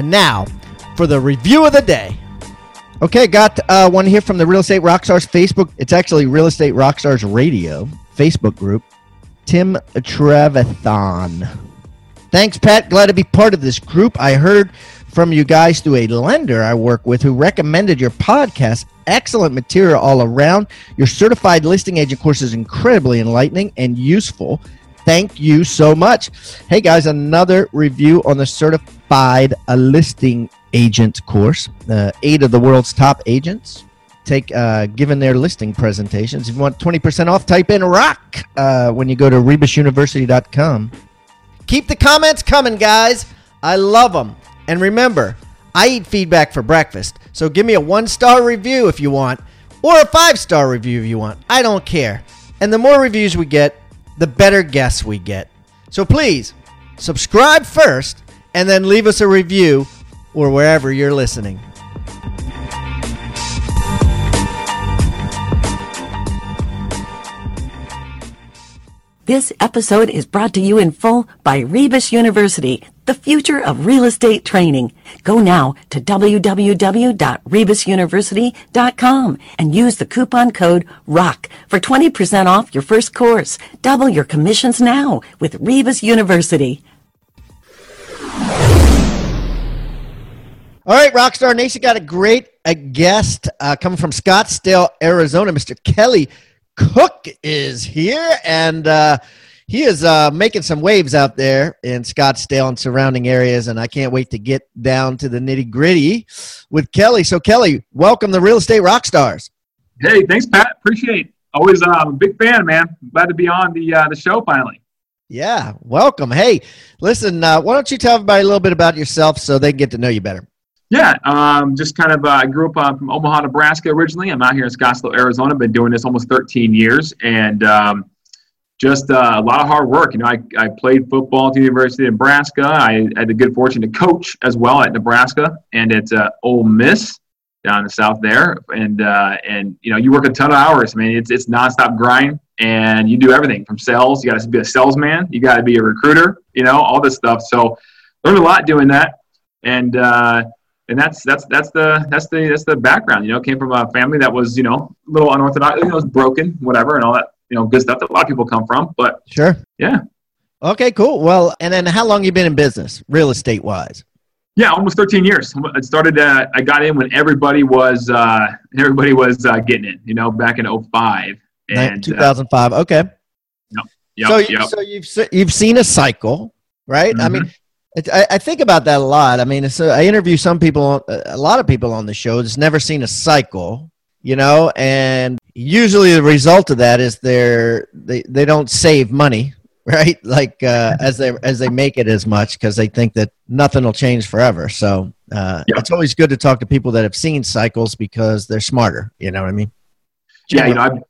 And now for the review of the day. Okay, got uh, one here from the Real Estate Rockstars Facebook. It's actually Real Estate Rockstars Radio Facebook group. Tim Trevathan. Thanks, Pat. Glad to be part of this group. I heard from you guys through a lender I work with who recommended your podcast. Excellent material all around. Your certified listing agent course is incredibly enlightening and useful. Thank you so much. Hey guys, another review on the certified a listing agent course. Uh, eight of the world's top agents take uh, given their listing presentations. If you want 20% off, type in rock uh, when you go to rebusuniversity.com. Keep the comments coming, guys. I love them. And remember, I eat feedback for breakfast. So give me a one star review if you want, or a five star review if you want. I don't care. And the more reviews we get, the better guests we get. So please subscribe first and then leave us a review or wherever you're listening. This episode is brought to you in full by Rebus University, the future of real estate training. Go now to www.rebusuniversity.com and use the coupon code ROCK for 20% off your first course. Double your commissions now with Rebus University. All right, Rockstar Nation got a great a guest uh, coming from Scottsdale, Arizona. Mr. Kelly Cook is here, and uh, he is uh, making some waves out there in Scottsdale and surrounding areas. And I can't wait to get down to the nitty gritty with Kelly. So, Kelly, welcome to Real Estate Rockstars. Hey, thanks, Pat. Appreciate. It. Always, uh, I'm a big fan, man. Glad to be on the uh, the show finally. Yeah, welcome. Hey, listen, uh, why don't you tell everybody a little bit about yourself so they can get to know you better? Yeah, um, just kind of. Uh, I grew up uh, from Omaha, Nebraska originally. I'm out here in Scottsdale, Arizona. Been doing this almost 13 years, and um, just uh, a lot of hard work. You know, I, I played football at the University of Nebraska. I had the good fortune to coach as well at Nebraska and at uh, Ole Miss down in the south there. And uh, and you know, you work a ton of hours. I mean, it's it's nonstop grind, and you do everything from sales. You got to be a salesman. You got to be a recruiter. You know, all this stuff. So learned a lot doing that, and. Uh, and that's that's that's the that's the that's the background. You know, came from a family that was you know a little unorthodox, you know, was broken, whatever, and all that you know good stuff that a lot of people come from. But sure, yeah. Okay, cool. Well, and then how long you been in business, real estate wise? Yeah, almost 13 years. I started. Uh, I got in when everybody was uh, everybody was uh, getting in. You know, back in 05. And, 2005. okay. Yep. Yep, so, you, yep. so you've you've seen a cycle, right? Mm-hmm. I mean, it, I, I, think about that a lot. I mean, so I interview some people, a lot of people on the show that's never seen a cycle, you know, and usually the result of that is they're they, they don't save money, right? Like uh, as they as they make it as much because they think that nothing will change forever. So uh, yeah. it's always good to talk to people that have seen cycles because they're smarter. You know what I mean? Yeah, you know, I've,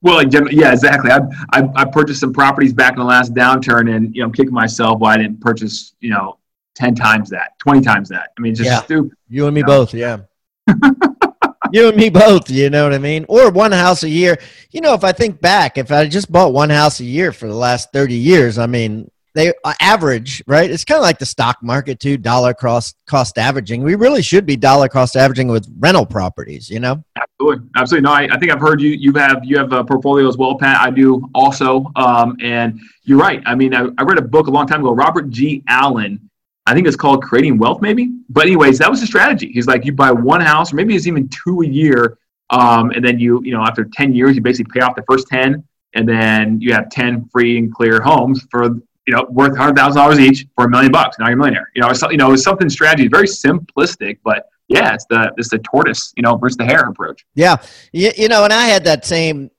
well, yeah, exactly. I, I, I purchased some properties back in the last downturn, and you know, I'm kicking myself why I didn't purchase, you know, ten times that, twenty times that. I mean, just yeah. stupid. You and me you know? both, yeah. you and me both. You know what I mean? Or one house a year. You know, if I think back, if I just bought one house a year for the last thirty years, I mean, they uh, average, right? It's kind of like the stock market too, dollar cost cost averaging. We really should be dollar cost averaging with rental properties, you know? Absolutely, absolutely. No, I, I think I've heard you. You have you have a portfolio as well, Pat. I do also, um, and you're right. I mean, I, I read a book a long time ago. Robert G. Allen. I think it's called Creating Wealth, maybe. But anyways, that was the strategy. He's like, you buy one house, or maybe it's even two a year, um, and then you, you know, after ten years, you basically pay off the first ten, and then you have 10 free and clear homes for you know, worth hundred thousand dollars each for a million bucks. Now you're a millionaire. You know, it's, you know, it's something strategy, very simplistic, but yeah, it's the it's the tortoise, you know, versus the hare approach. Yeah, you, you know, and I had that same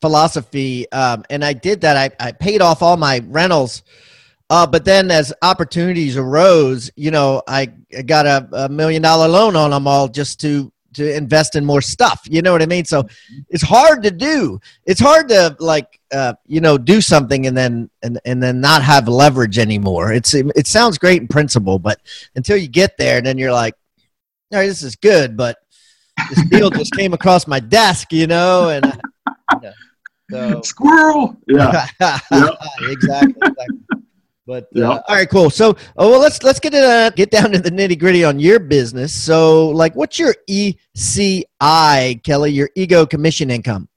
philosophy, um, and I did that. I, I paid off all my rentals Uh, but then as opportunities arose, you know, I, got a, a million dollar loan on them all just to to invest in more stuff. You know what I mean? So it's hard to do. It's hard to like uh, you know do something and then and and then not have leverage anymore. It's it sounds great in principle, but until you get there, then you're like, all right, this is good, but this deal just came across my desk, you know, and. Uh, so. Squirrel. Yeah. exactly. exactly. But uh, all right, cool. So, oh, well, let's let's get uh, get down to the nitty gritty on your business. So, like, what's your ECI, Kelly? Your ego commission income?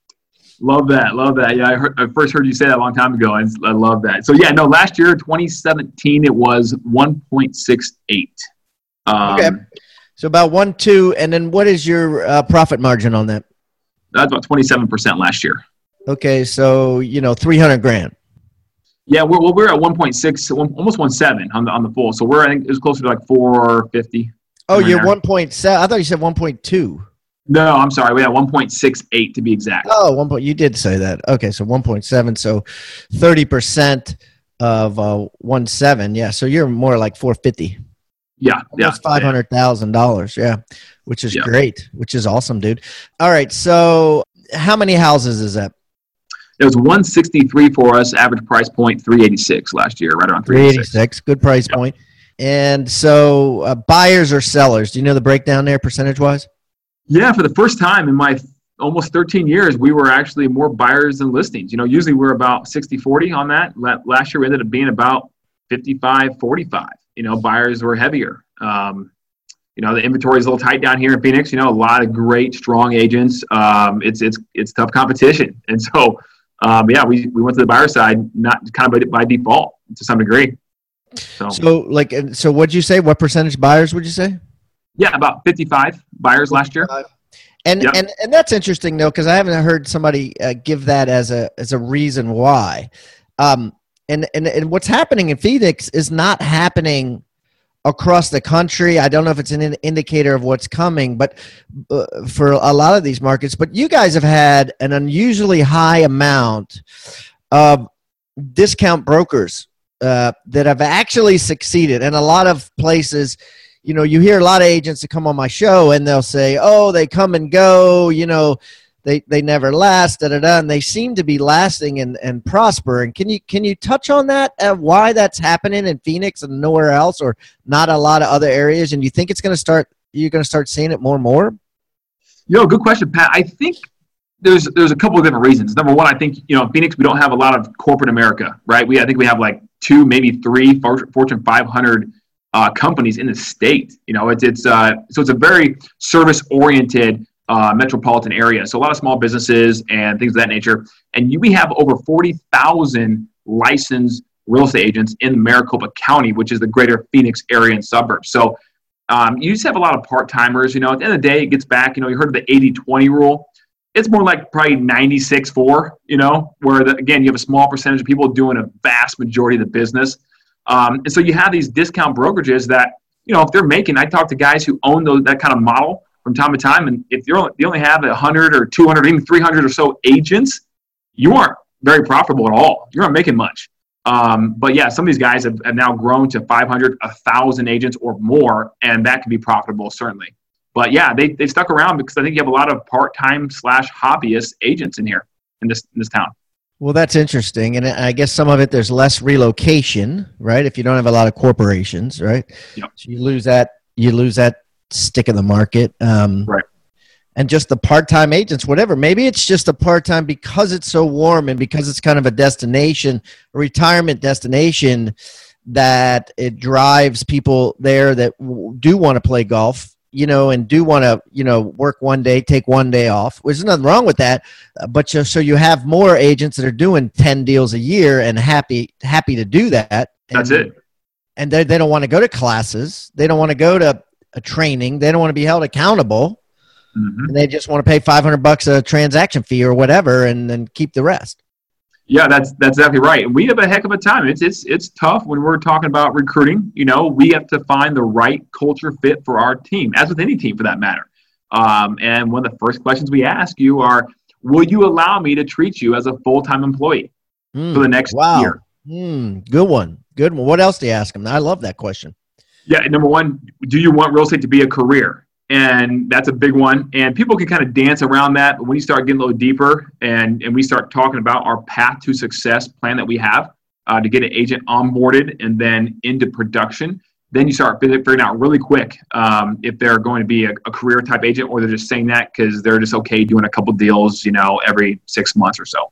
Love that, love that. Yeah, I, heard, I first heard you say that a long time ago, and I love that. So, yeah, no, last year, 2017, it was 1.68. Um, okay, so about one two, and then what is your uh, profit margin on that? That's about 27 percent last year. Okay, so you know, 300 grand. Yeah, we're well, we're at 1.6, almost 1.7 on the on the full. So we're I think it's closer to like 450. Oh, you're 1.7. I thought you said 1.2. No, I'm sorry. We had 1.68 to be exact. Oh, one point. You did say that. Okay, so 1.7. So 30 percent of uh, 1.7. Yeah, so you're more like 450. Yeah, Almost yeah, five hundred thousand dollars. Yeah, which is yeah. great. Which is awesome, dude. All right, so how many houses is that? It was 163 for us, average price point 386 last year, right around 386. 386, good price yep. point. And so, uh, buyers or sellers, do you know the breakdown there percentage wise? Yeah, for the first time in my almost 13 years, we were actually more buyers than listings. You know, usually we're about 60 40 on that. Last year we ended up being about 55 45. You know, buyers were heavier. Um, you know the inventory is a little tight down here in Phoenix. You know, a lot of great, strong agents. Um, it's it's it's tough competition, and so um, yeah, we, we went to the buyer side, not kind of by, by default to some degree. So, so like, so what'd you say? What percentage buyers would you say? Yeah, about 55 buyers last year. And, yep. and, and that's interesting though, because I haven't heard somebody uh, give that as a, as a reason why. Um, and, and, and what's happening in Phoenix is not happening across the country. I don't know if it's an indicator of what's coming, but uh, for a lot of these markets, but you guys have had an unusually high amount of discount brokers uh, that have actually succeeded. And a lot of places, you know, you hear a lot of agents that come on my show and they'll say, oh, they come and go, you know, they they never last, da da da, and they seem to be lasting and and prospering. Can you can you touch on that? Uh, why that's happening in Phoenix and nowhere else, or not a lot of other areas? And you think it's going to start? You're going to start seeing it more and more. Yo, good question, Pat. I think there's there's a couple of different reasons. Number one, I think you know in Phoenix we don't have a lot of corporate America, right? We I think we have like two, maybe three Fortune 500 uh, companies in the state. You know, it's it's uh, so it's a very service oriented uh, metropolitan area. So a lot of small businesses and things of that nature. And you, we have over 40,000 licensed real estate agents in Maricopa County, which is the greater Phoenix area and suburbs. So um, you just have a lot of part timers. You know, at the end of the day, it gets back, you know, you heard of the 80 20 rule. It's more like probably 96 4, you know, where the, again, you have a small percentage of people doing a vast majority of the business. Um, and so you have these discount brokerages that, you know, if they're making, I talk to guys who own those, that kind of model from time to time. And if you're, you only have 100 or 200, even 300 or so agents, you aren't very profitable at all. You're not making much. Um, but yeah, some of these guys have, have now grown to 500, 1,000 agents or more, and that can be profitable, certainly. But yeah, they, they stuck around because I think you have a lot of part time slash hobbyist agents in here in this, in this town. Well, that's interesting. And I guess some of it, there's less relocation, right? If you don't have a lot of corporations, right? Yep. So you lose that, you lose that stick in the market. Um, right. And just the part time agents, whatever. Maybe it's just a part time because it's so warm and because it's kind of a destination, a retirement destination, that it drives people there that do want to play golf you know, and do want to, you know, work one day, take one day off. There's nothing wrong with that, but just, so you have more agents that are doing ten deals a year and happy happy to do that. That's and, it. And they they don't want to go to classes. They don't want to go to a training. They don't want to be held accountable. Mm-hmm. they just want to pay 500 bucks a transaction fee or whatever and then keep the rest. Yeah, that's that's exactly right. We have a heck of a time. It's it's it's tough when we're talking about recruiting. You know, we have to find the right culture fit for our team, as with any team for that matter. Um, and one of the first questions we ask you are, "Will you allow me to treat you as a full time employee mm, for the next wow. year?" Mm, good one. Good one. What else do you ask them? I love that question. Yeah, number one, do you want real estate to be a career? And that's a big one. And people can kind of dance around that. But when you start getting a little deeper and, and we start talking about our path to success plan that we have uh, to get an agent onboarded and then into production, then you start figuring out really quick um, if they're going to be a, a, career type agent or they're just saying that because they're just okay doing a couple deals, you know, every six months or so.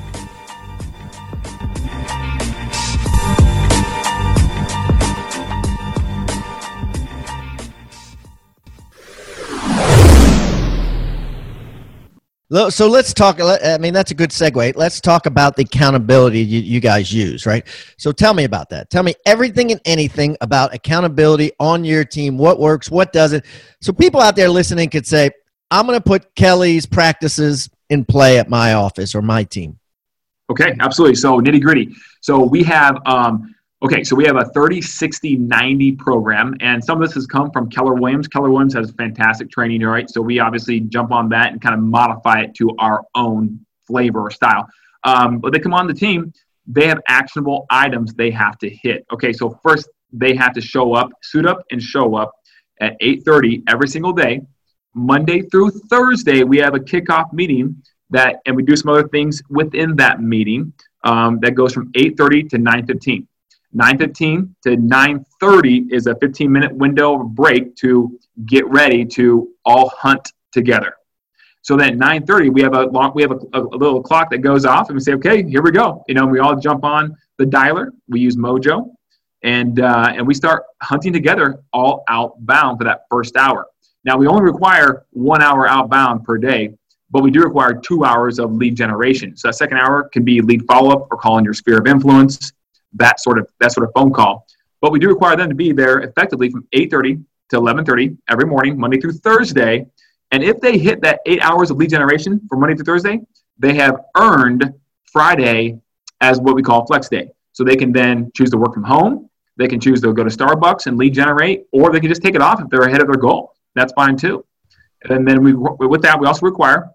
So let's talk. I mean, that's a good segue. Let's talk about the accountability you, you, guys use, right? So tell me about that. Tell me everything and anything about accountability on your team. What works? What doesn't? So people out there listening could say, "I'm going to put Kelly's practices in play at my office or my team." Okay, absolutely. So nitty gritty. So we have um, Okay, so we have a 30, 60, 90 program, and some of this has come from Keller Williams. Keller Williams has fantastic training, right? So we obviously jump on that and kind of modify it to our own flavor or style. Um, but they come on the team, they have actionable items they have to hit. Okay, so first they have to show up, suit up, and show up at 8:30 every single day. Monday through Thursday, we have a kickoff meeting that, and we do some other things within that meeting um, that goes from 8:30 to 9:15. 9.15 to 9.30 is a 15 minute window break to get ready to all hunt together. So then 9.30 we have a long we have a, a, little clock that goes off and we say okay here we go. You know we all jump on the dialer we use mojo and uh, and we start hunting together all outbound for that first hour. Now we only require one hour outbound per day but we do require two hours of lead generation. So that second hour can be lead follow-up or calling your sphere of influence that sort of that sort of phone call. But we do require them to be there effectively from 8:30 to 11:30 every morning, Monday through Thursday. And if they hit that eight hours of lead generation from Monday through Thursday, they have earned Friday as what we call flex day. So they can then choose to work from home. They can choose to go to Starbucks and lead generate, or they can just take it off if they're ahead of their goal. That's fine too. And then we, with that, we also require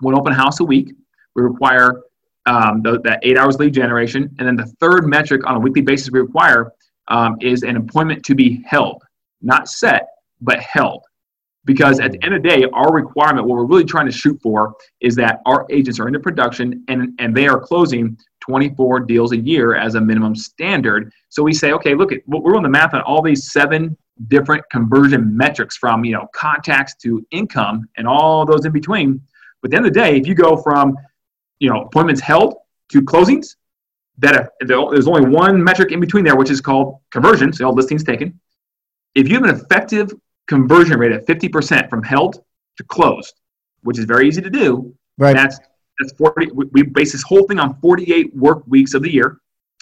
one open house a week. We require um, the, that eight hours lead generation. And then the third metric on a weekly basis we require um, is an appointment to be held, not set, but held. Because at the end of the day, our requirement, what we're really trying to shoot for, is that our agents are into production and, and they are closing 24 deals a year as a minimum standard. So we say, okay, look, at, we're on the math on all these seven different conversion metrics from you know contacts to income and all those in between. But at the end of the day, if you go from you know appointments held to closings that there's only one metric in between there which is called conversion so all listings taken. If you have an effective conversion rate of 50% from held to closed which is very easy to do right. that's that's 40 we base this whole thing on 48 work weeks of the year.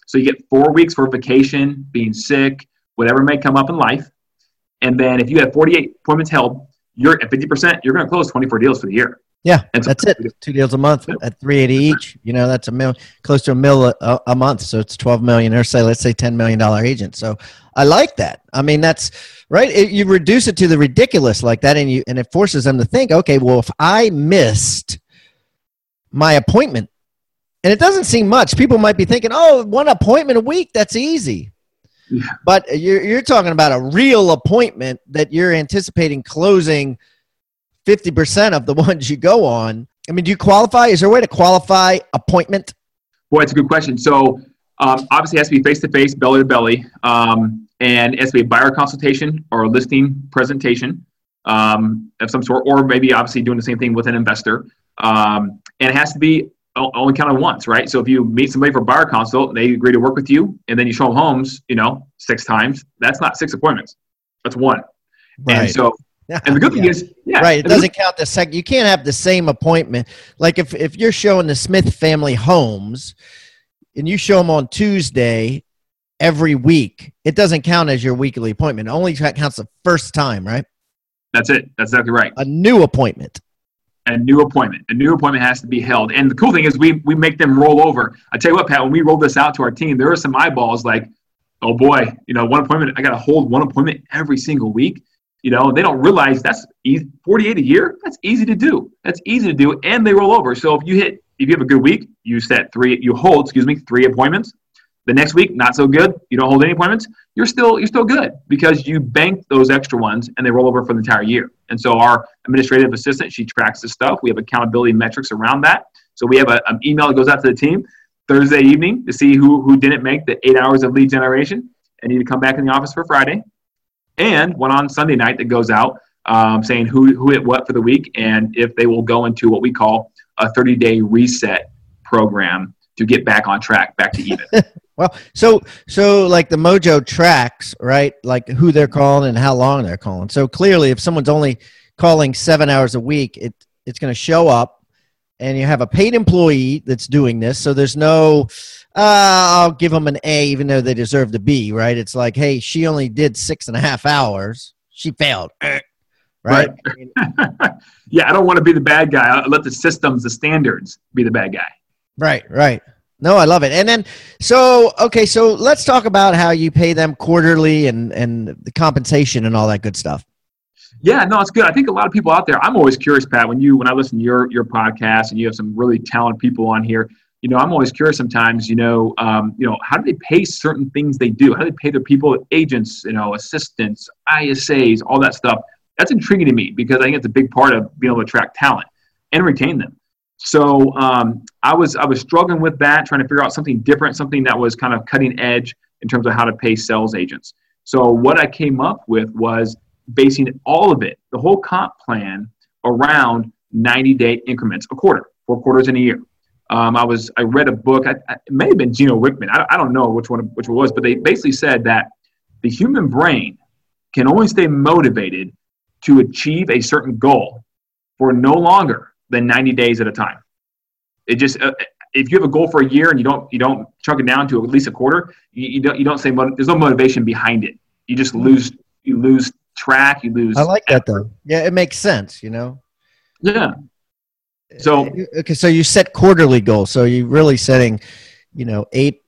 So you get four weeks for vacation being sick whatever may come up in life. And then if you have 48 appointments held you're at 50% you're going to close 24 deals for the year yeah, and that's it. Two deals a month at three eighty each. You know, that's a mil, close to a mil a, a, month. So it's twelve million, or say, let's say ten million dollar agent. So I like that. I mean, that's right. It, you reduce it to the ridiculous like that, and you and it forces them to think. Okay, well, if I missed my appointment, and it doesn't seem much, people might be thinking, oh, one appointment a week, that's easy. Yeah. But you're you're talking about a real appointment that you're anticipating closing 50% of the ones you go on. I mean, do you qualify? Is there a way to qualify appointment? Boy, it's a good question. So Um, obviously, it has to be face to face, belly to belly, um, and it has to be a buyer consultation or a listing presentation um, of some sort, or maybe obviously doing the same thing with an investor. Um, and it has to be only counted once, right? So if you meet somebody for a buyer consult, they agree to work with you, and then you show them homes, you know, six times. That's not six appointments. That's one. Right. And so, and the good thing yeah. is, yeah, right. It doesn't count the second. You can't have the same appointment. Like if if you're showing the Smith family homes, and you show them on Tuesday every week, it doesn't count as your weekly appointment. It only counts the first time, right? That's it. That's exactly right. A new appointment a new appointment. A new appointment has to be held. And the cool thing is we we make them roll over. I tell you what, Pat, when we rolled this out to our team, there were some eyeballs like, oh boy, you know, one appointment, I got to hold one appointment every single week. You know, they don't realize that's easy, 48 a year. That's easy to do. That's easy to do. And they roll over. So if you hit, if you have a good week, you set three, you hold, excuse me, three appointments. The next week, not so good. You don't hold any appointments. You're still you're still good because you bank those extra ones and they roll over for the entire year. And so our administrative assistant, she tracks this stuff. We have accountability metrics around that. So we have a, an email that goes out to the team Thursday evening to see who who didn't make the eight hours of lead generation and need to come back in the office for Friday, and one on Sunday night that goes out um, saying who who hit what for the week and if they will go into what we call a 30 day reset program to get back on track, back to even. well, so so like the Mojo tracks, right? Like who they're calling and how long they're calling. So clearly, if someone's only calling seven hours a week, it it's going to show up, and you have a paid employee that's doing this. So there's no, uh, I'll give them an A, even though they deserve the B, right? It's like, hey, she only did six and a half hours. She failed. Right. right. yeah, I don't want to be the bad guy. I let the systems, the standards, be the bad guy. Right, right. No, I love it. And then, so okay, so let's talk about how you pay them quarterly and and the compensation and all that good stuff. Yeah, no, it's good. I think a lot of people out there. I'm always curious, Pat. When you when I listen to your your podcast and you have some really talented people on here, you know, I'm always curious sometimes. You know, um, you know, how do they pay certain things they do? How do they pay their people, agents, you know, assistants, ISAs, all that stuff? That's intriguing to me because I think it's a big part of being able to attract talent and retain them. So um, I was I was struggling with that, trying to figure out something different, something that was kind of cutting edge in terms of how to pay sales agents. So what I came up with was basing all of it, the whole comp plan, around 90 day increments, a quarter, four quarters in a year. Um, I was I read a book. I, I, it may have been Gino Wickman. I, I don't know which one which one was, but they basically said that the human brain can only stay motivated to achieve a certain goal for no longer than 90 days at a time. It just uh, if you have a goal for a year and you don't you don't chunk it down to at least a quarter, you, you don't you don't say there's no motivation behind it. You just lose you lose track. You lose. I like that though. Yeah, it makes sense. You know. Yeah. So okay, so you set quarterly goals. So you're really setting, you know, eight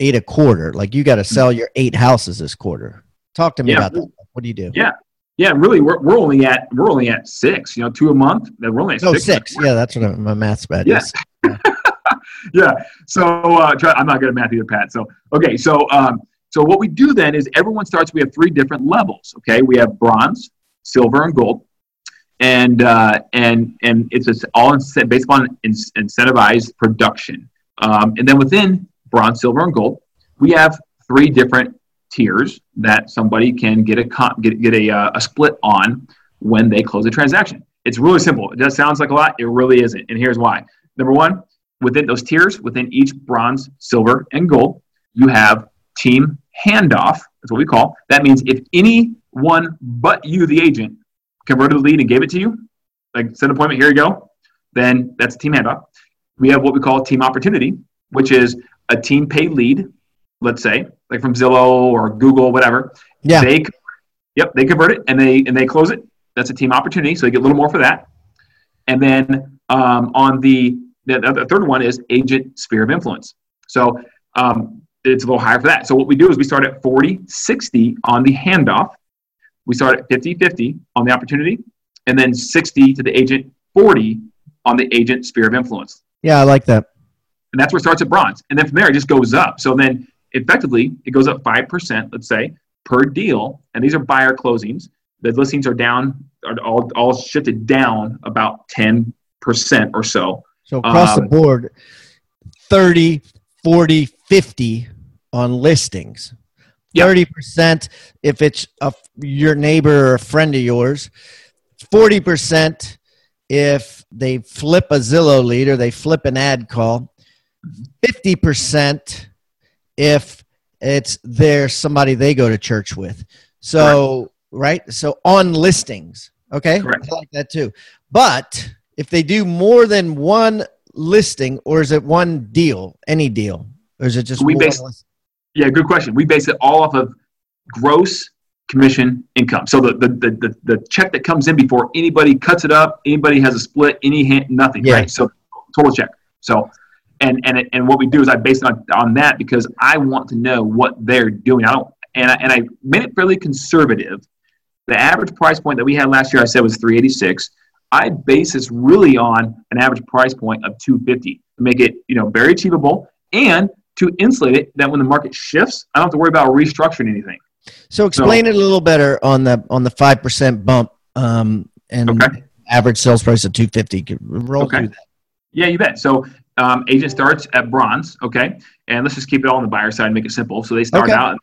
eight a quarter. Like you got to sell your eight houses this quarter. Talk to me yeah. about that. What do you do? Yeah, yeah, really, we're, we're only at we're only at six. You know, two a month. We're only at oh, six. six. Yeah, that's what I'm, my math's bad. Yeah. Yeah. yeah. So uh, try, I'm not good at math either, Pat. So okay. So um, so what we do then is everyone starts. We have three different levels. Okay, we have bronze, silver, and gold, and uh, and and it's all based on incentivized production. Um, and then within bronze, silver, and gold, we have three different tiers that somebody can get a get, get a, uh, a split on when they close a transaction. It's really simple. It does sounds like a lot. It really isn't. And here's why. Number one, within those tiers, within each bronze, silver, and gold, you have team handoff. That's what we call. That means if anyone but you, the agent, converted the lead and gave it to you, like set appointment, here you go, then that's a team handoff. We have what we call team opportunity, which is a team paid lead, let's say, like from Zillow or Google, whatever. Yeah. They, yep, they convert it and they and they close it. That's a team opportunity, so they get a little more for that. And then um, on the, the the third one is agent sphere of influence. So um, it's a little higher for that. So what we do is we start at 40, 60 on the handoff. We start at 50, 50 on the opportunity, and then 60 to the agent, 40 on the agent sphere of influence. Yeah, I like that. And that's where it starts at bronze. And then from there, it just goes up. So then effectively it goes up 5%, let's say, per deal. And these are buyer closings. The listings are down, are all, all shifted down about 10% or so. So across um, the board, 30, 40, 50 on listings. Yep. Thirty percent if it's a, your neighbor or a friend of yours. Forty percent if they flip a Zillow lead or they flip an ad call. Fifty percent if it's there's somebody they go to church with. So right, so on listings, okay, Correct. I like that too. But if they do more than one listing, or is it one deal, any deal, or is it just We one base- Yeah, good question. We base it all off of gross commission income. So the the, the, the, the check that comes in before anybody cuts it up, anybody has a split, any hand, nothing, Yeah. right? So total check. So and and it, and what we do is I base it on, on that because I want to know what they're doing. I don't and I, and I made it fairly conservative. The average price point that we had last year, I said was 386. I base this really on an average price point of 250 to make it you know very achievable and to insulate it that when the market shifts, I don't have to worry about restructuring anything. So explain it a little better on the on the five percent bump um, and Okay. average sales price of two fifty. Roll Okay. through that. Yeah, you bet. So um, agent starts at bronze, okay, and let's just keep it all on the buyer side and make it simple. So they start Okay. out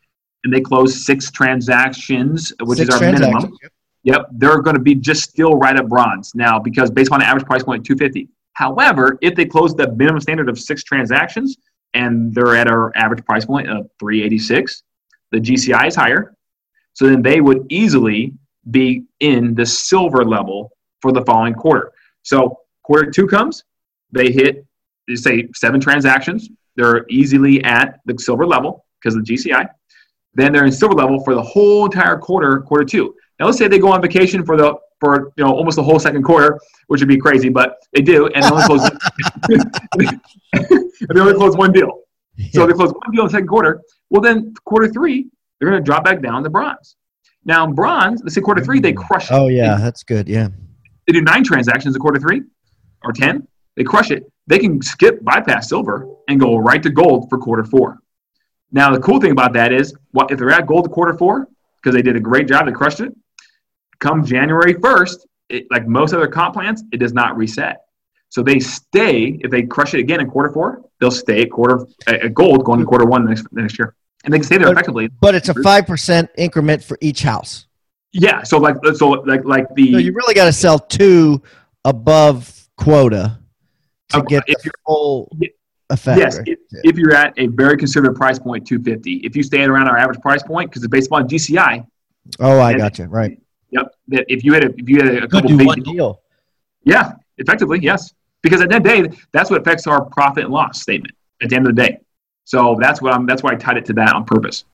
and they close six transactions, which Six is our minimum. transactions. Yep, they're going to be just still right at bronze now because based on the average price point, two fifty. However, if they close the minimum standard of six transactions and they're at our average price point of three eighty six, the GCI is higher, so then they would easily be in the silver level for the following quarter. So quarter two comes, they hit say seven transactions. They're easily at the silver level because of the GCI. Then they're in silver level for the whole entire quarter, quarter two. Now let's say they go on vacation for the for you know almost the whole second quarter, which would be crazy, but they do, and they only close they only close one deal. So they close one deal in the second quarter. Well, then quarter three, they're going to drop back down to bronze. Now in bronze, let's say quarter three, they mm. crush. Oh, it. Oh yeah, that's good. Yeah. They do nine transactions in quarter three, or ten. They crush it. They can skip bypass silver and go right to gold for quarter four. Now the cool thing about that is, what if they're at gold quarter four because they did a great job, they crushed it. Come January first, it, like most other comp plans, it does not reset. So they stay. If they crush it again in quarter four, they'll stay at quarter at gold going to quarter one next next year, and they can stay there But- effectively. But it's a five percent increment for each house. Yeah. So like so like like the So you really got to sell two above quota to Okay, get if the full effect. Yes, if, if you're at a very conservative price point, 250. If you stay at around our average price point, because it's based upon GCI. Oh, I got you. Right. Yep. That if you had a, if you had a, couple do big one deal. yeah, effectively, yes. Because at the end of the day, that's what affects our profit and loss statement at the end of the day. So that's what I'm. That's why I tied it to that on purpose.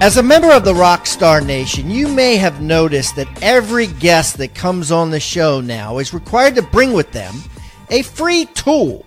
As a member of the Rockstar Nation, you may have noticed that every guest that comes on the show now is required to bring with them a free tool,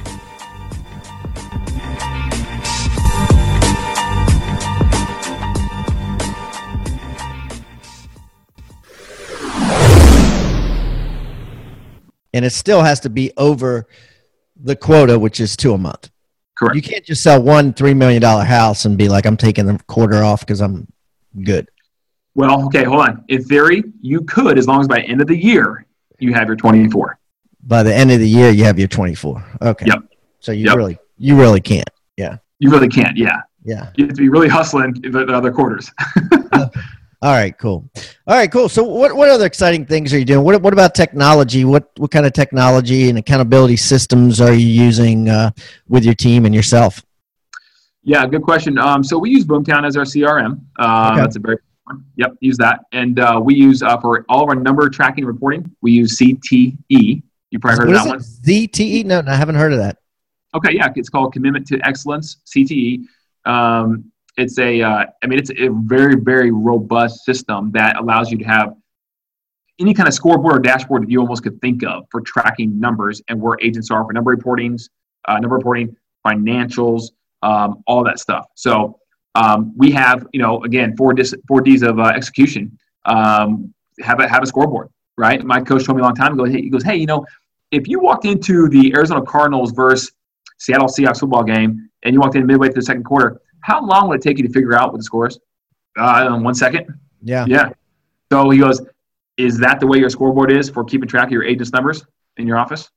And it still has to be over the quota, which is two a month. Correct. You can't just sell one three million dollar house and be like, I'm taking the quarter off because I'm good. Well, okay, hold on. In theory, you could, as long as by end of the year you have your 24. By the end of the year, you have your 24. Okay. Yep. So you Yep. really, you really can't. Yeah. You really can't. Yeah, Yeah. you have to be really hustling the, the other quarters. All right. Cool. All right. Cool. So what, what other exciting things are you doing? What, what about technology? What, what kind of technology and accountability systems are you using uh, with your team and yourself? Yeah, good question. Um, so we use Boomtown as our CRM. Uh, Okay. That's a very one. Yep, use that. And uh, we use uh, for all of our number tracking reporting, we use CTE. You probably heard what of that is it? ZTE? No, no, I haven't heard of that. Okay, yeah, it's called Commitment to Excellence (CTE). Um, it's a, uh, I mean, it's a very, very robust system that allows you to have any kind of scoreboard or dashboard that you almost could think of for tracking numbers and where agents are for number reportings, uh, number reporting, financials, um, all that stuff. So um, we have, you know, again, four, dis- four Ds of uh, execution. Um, have a have a scoreboard, right? My coach told me a long time ago. He goes, hey, you know, if you walked into the Arizona Cardinals versus Seattle Seahawks football game and you walked in midway through the second quarter, how long would it take you to figure out what the score is? Uh, one second. Yeah. Yeah. So he goes, is that the way your scoreboard is for keeping track of your agent's numbers in your office?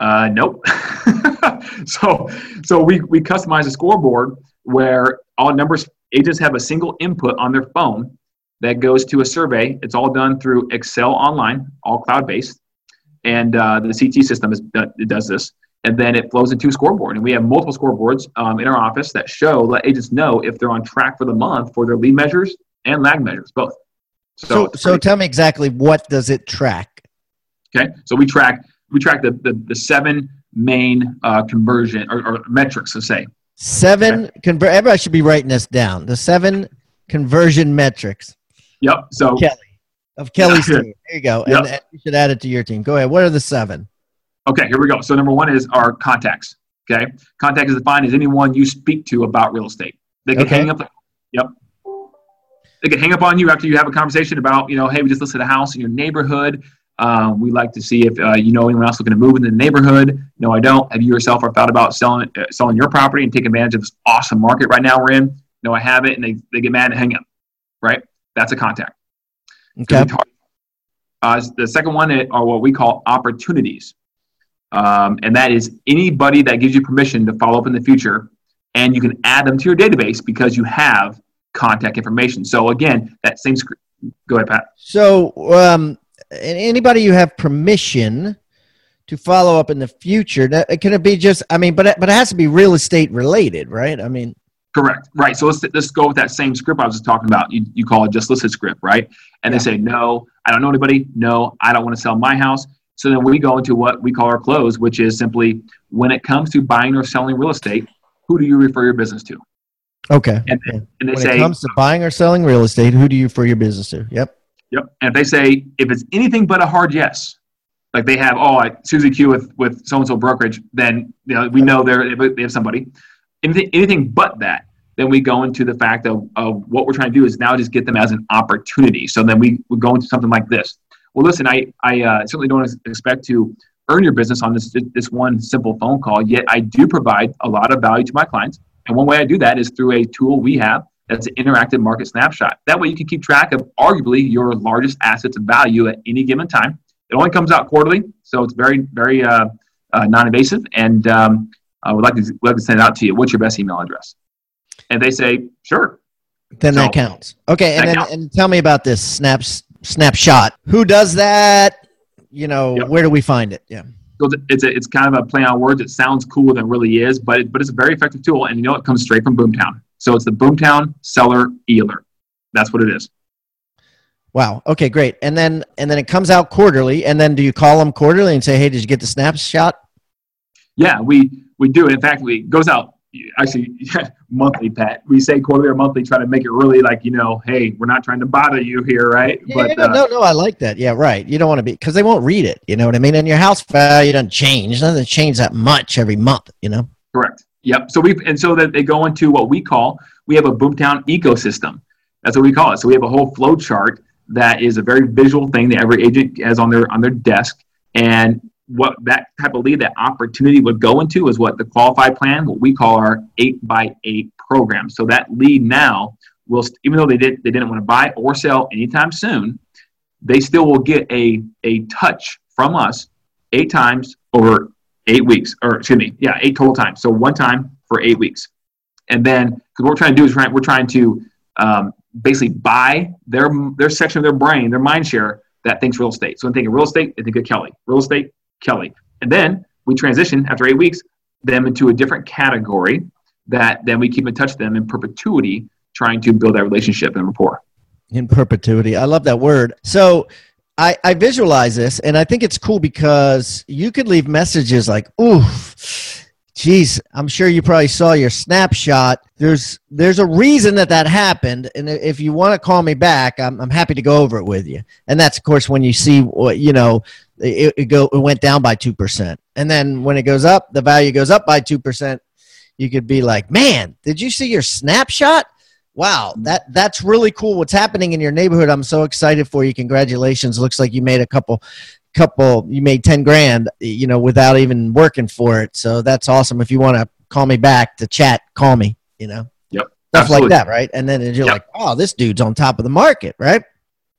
Uh, nope. so, so we, we customize a scoreboard where all numbers agents have a single input on their phone that goes to a survey. It's all done through Excel online, all cloud based, and uh, the CT system is, it does this. And then it flows into a scoreboard. And we have multiple scoreboards um, in our office that show, let agents know if they're on track for the month for their lead measures and lag measures, both. So, so, tell me exactly what does it track? Okay, so we track we track the the, the seven main uh, conversion or, or metrics. Let's say seven okay. convert. Everybody should be writing this down. The seven conversion metrics. Yep. So Kelly of Kelly's team. There you go. Yep. And, and you should add it to your team. Go ahead. What are the seven? Okay, here we go. So number one is our contacts. Okay, contact is defined as anyone you speak to about real estate. They can okay. hang up. Yep. They can hang up on you after you have a conversation about, you know, hey, we just listed a house in your neighborhood. Um, we like to see if uh, you know anyone else looking to move in the neighborhood. No, I don't. Have you yourself ever thought about selling uh, selling your property and take advantage of this awesome market right now we're in? No, I haven't. And they, they get mad and hang up. Right? That's a contact. Okay. Uh, the second one are what we call opportunities. Um, and that is anybody that gives you permission to follow up in the future, and you can add them to your database because you have contact information. So again, that same script. Go ahead, Pat. So um, anybody you have permission to follow up in the future, that, can it be just? I mean, but but it has to be real estate related, right? I mean. Correct. Right. So let's let's go with that same script I was just talking about. You, you call it just listed script, right? And yeah. they say, no, I don't know anybody. No, I don't want to sell my house. So then we go into what we call our close, which is simply when it comes to buying or selling real estate, who do you refer your business to? Okay. And, and they when say, it comes to buying or selling real estate, who do you refer your business to? Yep. Yep. And if they say if it's anything but a hard yes, like they have, oh, Susie Q with with so and so brokerage, then you know we know they're they have somebody. Anything anything but that, then we go into the fact of, of what we're trying to do is now just get them as an opportunity. So then we we go into something like this. Well, listen, I I uh, certainly don't expect to earn your business on this this one simple phone call. Yet I do provide a lot of value to my clients, and one way I do that is through a tool we have that's an interactive market snapshot. That way, you can keep track of arguably your largest assets of value at any given time. It only comes out quarterly, so it's very very uh, uh, non-invasive, and um, I would like to would like to send it out to you. What's your best email address? and they say sure then so, that counts okay and then counts. and tell me about this snaps snapshot. Who does that? You know yep. where do we find it? Yeah. So it's a, it's kind of a play on words. It sounds cooler than it really is but it, but it's a very effective tool and you know it comes straight from boomtown. So it's the boomtown seller e-alert that's what it is. Wow. Okay great. And then and then it comes out quarterly and then do you call them quarterly and say hey did you get the snapshot? Yeah we we do. In fact we goes out actually monthly pat. We say quarterly or monthly try to make it really like you know hey we're not trying to bother you here right? Yeah, but no, uh, no no i like that. Yeah right. You don't want to be because they won't read it you know what i mean? And your house value doesn't change. Doesn't change that much every month you know? Correct. Yep. So we and so that they go into what we call we have a boomtown ecosystem. That's what we call it. So we have a whole flow chart that is a very visual thing that every agent has on their on their desk. And what that type of lead, that opportunity would go into is what the qualified plan, what we call our eight by eight program. So that lead now will, even though they did they didn't want to buy or sell anytime soon, they still will get a a touch from us eight times over eight weeks, or excuse me, yeah, eight total times. So one time for eight weeks, and then because what we're trying to do is we're trying, we're trying to um, basically buy their their section of their brain, their mind share that thinks real estate. So when thinking real estate, they think of Kelly. Real estate, Kelly. And then we transition after eight weeks them into a different category that then we keep in touch with them in perpetuity, trying to build that relationship and rapport. In perpetuity. I love that word. So I, I visualize this and I think it's cool because you could leave messages like, oof, geez, I'm sure you probably saw your snapshot. There's there's a reason that that happened, and if you want to call me back, I'm, I'm happy to go over it with you. And that's of course when you see what you know it, it go it went down by two percent, and then when it goes up, the value goes up by two percent. You could be like, man, did you see your snapshot? Wow, that that's really cool. What's happening in your neighborhood? I'm so excited for you. Congratulations! Looks like you made a couple couple you made 10 grand you know without even working for it so that's awesome if you want to call me back to chat call me you know yep stuff Absolutely. like that right and then you're yep. like oh this dude's on top of the market right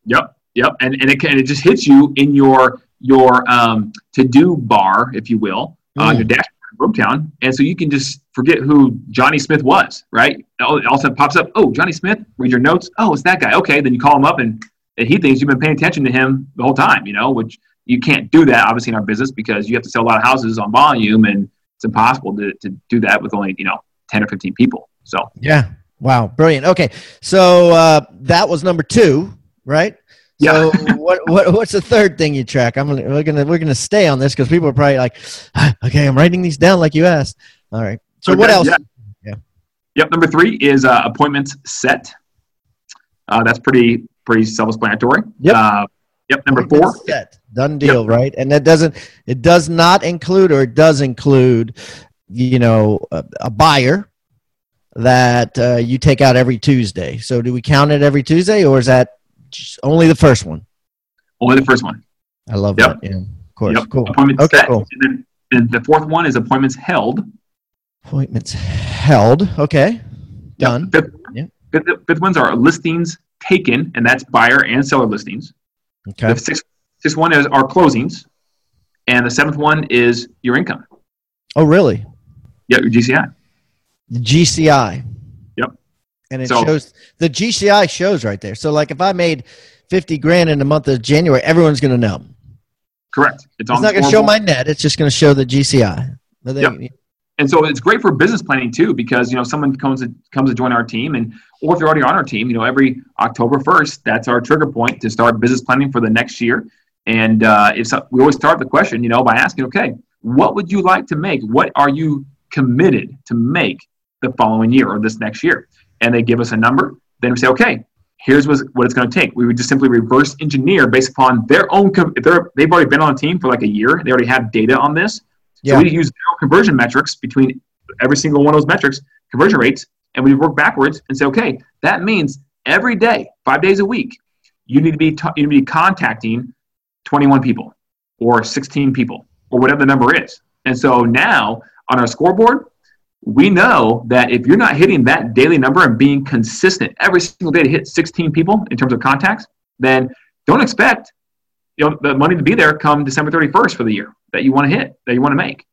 yep yep and, and it, and it just hits you in your your um, to do bar if you will uh, mm. on your dashboard Boomtown, and so you can just forget who Johnny Smith was, right? All, all of a sudden pops up, oh, Johnny Smith, read your notes. Oh, it's that guy. Okay, then you call him up, and, and he thinks you've been paying attention to him the whole time, you know, which you can't do that obviously in our business because you have to sell a lot of houses on volume and it's impossible to, to do that with only you know 10 or 15 people so yeah wow brilliant okay so uh, that was number two right yeah. So what, what what's the third thing you track? I'm gonna, we're gonna we're gonna stay on this because people are probably like, ah, okay, I'm writing these down like you asked. All right. So okay, what else? Yeah. yeah. Yep. Number three is uh, appointments set. Uh, that's pretty pretty self-explanatory. Yep. Uh, Yep, number four. Set. Done deal, yep. right? And that doesn't it does not include or it does include, you know, a, a buyer that uh, you take out every Tuesday. So do we count it every Tuesday or is that only the first one? Only the first one. I love yep. that. Yeah, of course. Yep. Cool. Appointments okay, set. Cool. And then and the fourth one is appointments held. Appointments held. Okay. Done. Yep. Fifth, fifth, fifth ones are listings taken, and that's buyer and seller listings. Okay. The sixth, sixth one is our closings, and the seventh one is your income. Oh, really? Yeah, your GCI. The GCI. And it so, shows the GCI shows right there. So, like, if I made fifty grand in the month of January, everyone's going to know. Correct. It's, it's not going to show my net. It's just going to show the GCI. They, yep and so it's great for business planning too because you know someone comes to, comes to join our team and or if they're already on our team you know every october 1st that's our trigger point to start business planning for the next year and uh, if so, we always start the question you know by asking okay what would you like to make what are you committed to make the following year or this next year and they give us a number then we say okay here's what it's going to take we would just simply reverse engineer based upon their own if they're, they've already been on the team for like a year they already have data on this yeah. So we use their conversion metrics between every single one of those metrics, conversion rates, and we work backwards and say, okay, that means every day, five days a week, you need to be t- you need to be contacting 21 people or 16 people or whatever the number is. And so now on our scoreboard, we know that if you're not hitting that daily number and being consistent every single day to hit 16 people in terms of contacts, then don't expect you know, the money to be there come December 31st for the year that you want to hit, that you want to make.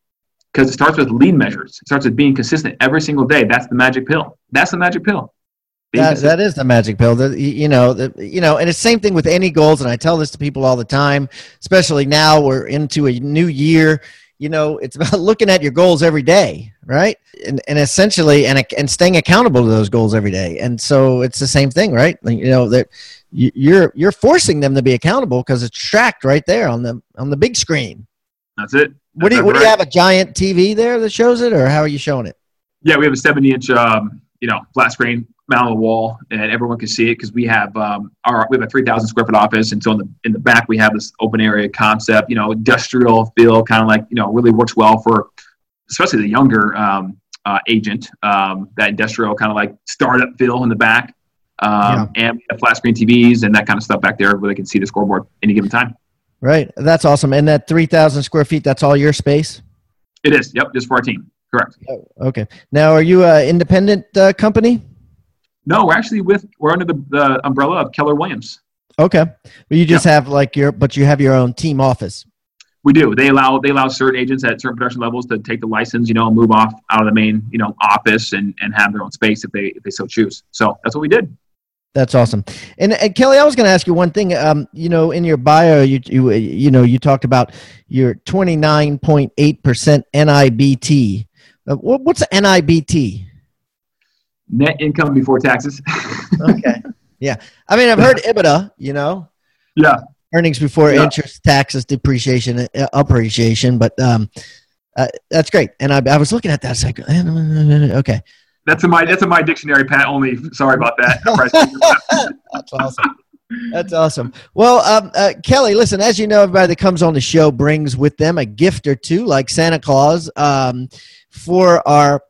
Because it starts with lead measures. It starts with being consistent every single day. That's the magic pill. That's the magic pill. That, that is the magic pill. The, you know, the, you know, and it's same thing with any goals. And I tell this to people all the time, especially now we're into a new year. You know, it's about looking at your goals every day, right? And, and essentially, and and staying accountable to those goals every day. And so it's the same thing, right? You know that you're you're forcing them to be accountable because it's tracked right there on the on the big screen. That's it. That's what do you, what right. do you have a giant TV there that shows it, or how are you showing it? Yeah, we have a 70 inch, um, you know, flat screen on the wall, and everyone can see it because we have um, our we have a 3,000 square foot office, and so in the in the back we have this open area concept, you know, industrial feel, kind of like you know, really works well for especially the younger um, uh, agent. Um, that industrial kind of like startup feel in the back. Um, yeah. And we have flat screen TVs and that kind of stuff back there where they can see the scoreboard any given time. Right. That's awesome. And that 3,000 square feet, that's all your space? It is. Yep. Just for our team. Correct. Oh, okay. Now, are you an independent uh, company? No, we're actually with, we're under the, the umbrella of Keller Williams. Okay. But you just yep. have like your, but you have your own team office. We do. They allow they allow certain agents at certain production levels to take the license, you know, and move off out of the main, you know, office and, and have their own space if they if they so choose. So that's what we did. That's awesome. And, and Kelly, I was going to ask you one thing. Um, you know, in your bio, you, you you know you talked about your twenty nine point eight percent NIBT. Uh, what, what's NIBT? Net income before taxes. okay. Yeah. I mean, I've heard EBITDA. You know. Yeah. earnings before yeah. interest, taxes, depreciation, uh, appreciation. But um, uh, that's great. And I, I was looking at that. I was like, okay. That's in my that's in my dictionary, Pat. Only sorry about that. that's awesome. That's awesome. Well, um, uh, Kelly, listen. As you know, everybody that comes on the show brings with them a gift or two, like Santa Claus, um, for our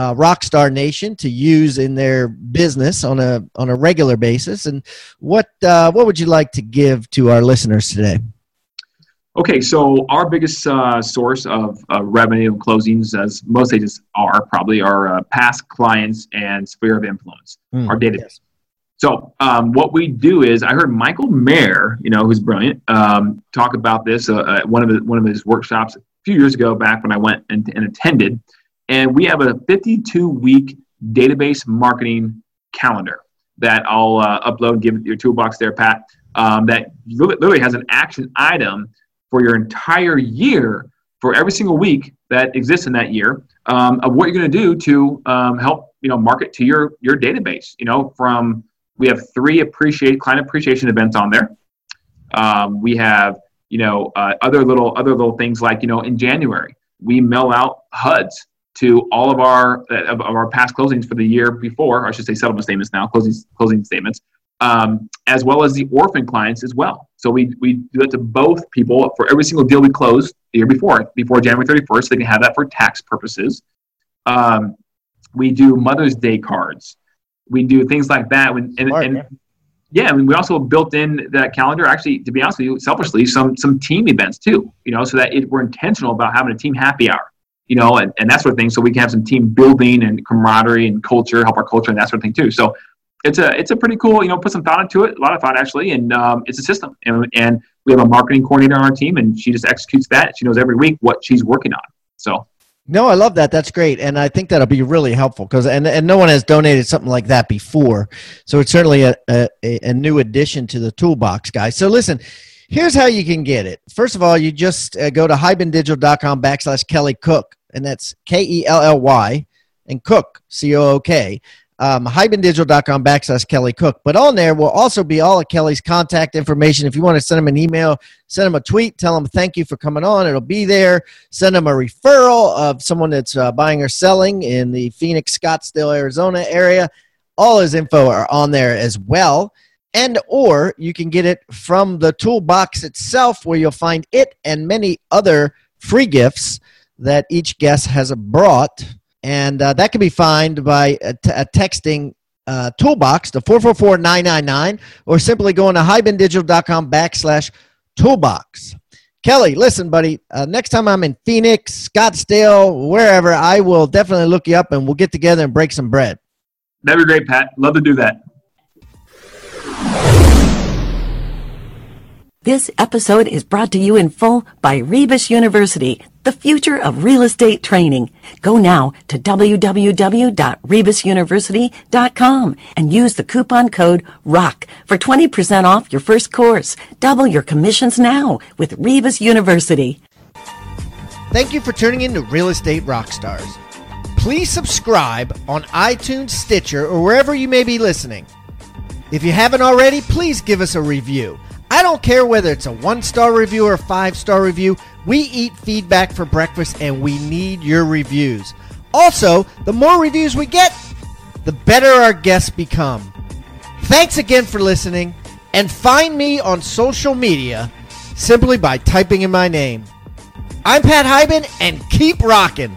uh, Rockstar Nation to use in their business on a on a regular basis. And what uh, what would you like to give to our listeners today? Okay, so our biggest uh, source of uh, revenue and closings, as most agents are, probably are uh, past clients and sphere of influence, mm, our database. Yes. So um, what we do is, I heard Michael Maher, you know, who's brilliant, um, talk about this uh, at one of his, one of his workshops a few years ago, back when I went and, and attended. And we have a 52 week database marketing calendar that I'll uh, upload, give your toolbox there, Pat. Um, that literally has an action item for your entire year for every single week that exists in that year um, of what you're going to do to um, help you know market to your your database you know from we have three appreciate client appreciation events on there um, we have you know uh, other little other little things like you know in january we mail out HUDs to all of our uh, of, our past closings for the year before i should say settlement statements now closing closing statements um, as well as the orphan clients as well. So we, we do that to both people for every single deal we close the year before, before January 31st. They can have that for tax purposes. Um, we do Mother's Day cards. We do things like that. When, and, Smart, and yeah, I mean, we also built in that calendar. Actually, to be honest with you, selfishly, some some team events too. You know, so that it, we're intentional about having a team happy hour. You know, and, and that sort of thing, so we can have some team building and camaraderie and culture, help our culture and that sort of thing too. So it's a it's a pretty cool you know put some thought into it a lot of thought actually. And um, it's a system. And, and we have a marketing coordinator on our team and she just executes that. She knows every week what she's working on. So. No i love that. That's great. And i think that'll be really helpful because and, and no one has donated something like that before. So it's certainly a, a, a new addition to the toolbox guys. So listen here's how you can get it. First of all you just uh, go to hibandigital.com backslash kelly cook and that's k-e-l-l-y and cook c-o-o-k um, hibandigital.com backslash Kelly Cook. But on there will also be all of Kelly's contact information. If you want to send him an email, send him a tweet, tell him thank you for coming on. It'll be there. Send him a referral of someone that's uh, buying or selling in the Phoenix, Scottsdale, Arizona area. All his info are on there as well. And or you can get it from the toolbox itself where you'll find it and many other free gifts that each guest has brought and uh, that can be found by uh, t- uh, texting uh, toolbox to 444-999 or simply going to hibandigital.com backslash toolbox. Kelly listen buddy uh, next time i'm in phoenix scottsdale wherever i will definitely look you up and we'll get together and break some bread. That'd be great pat. Love to do that. This episode is brought to you in full by Rebus University, the future of real estate training. Go now to www.rebusuniversity.com and use the coupon code ROCK for 20% off your first course. Double your commissions now with Rebus University. Thank you for tuning in to Real Estate Rockstars. Please subscribe on iTunes, Stitcher, or wherever you may be listening. If you haven't already, please give us a review. I don't care whether it's a one star review or a five star review. We eat feedback for breakfast and we need your reviews. Also, the more reviews we get, the better our guests become. Thanks again for listening and find me on social media simply by typing in my name. I'm Pat Hiban and keep rocking.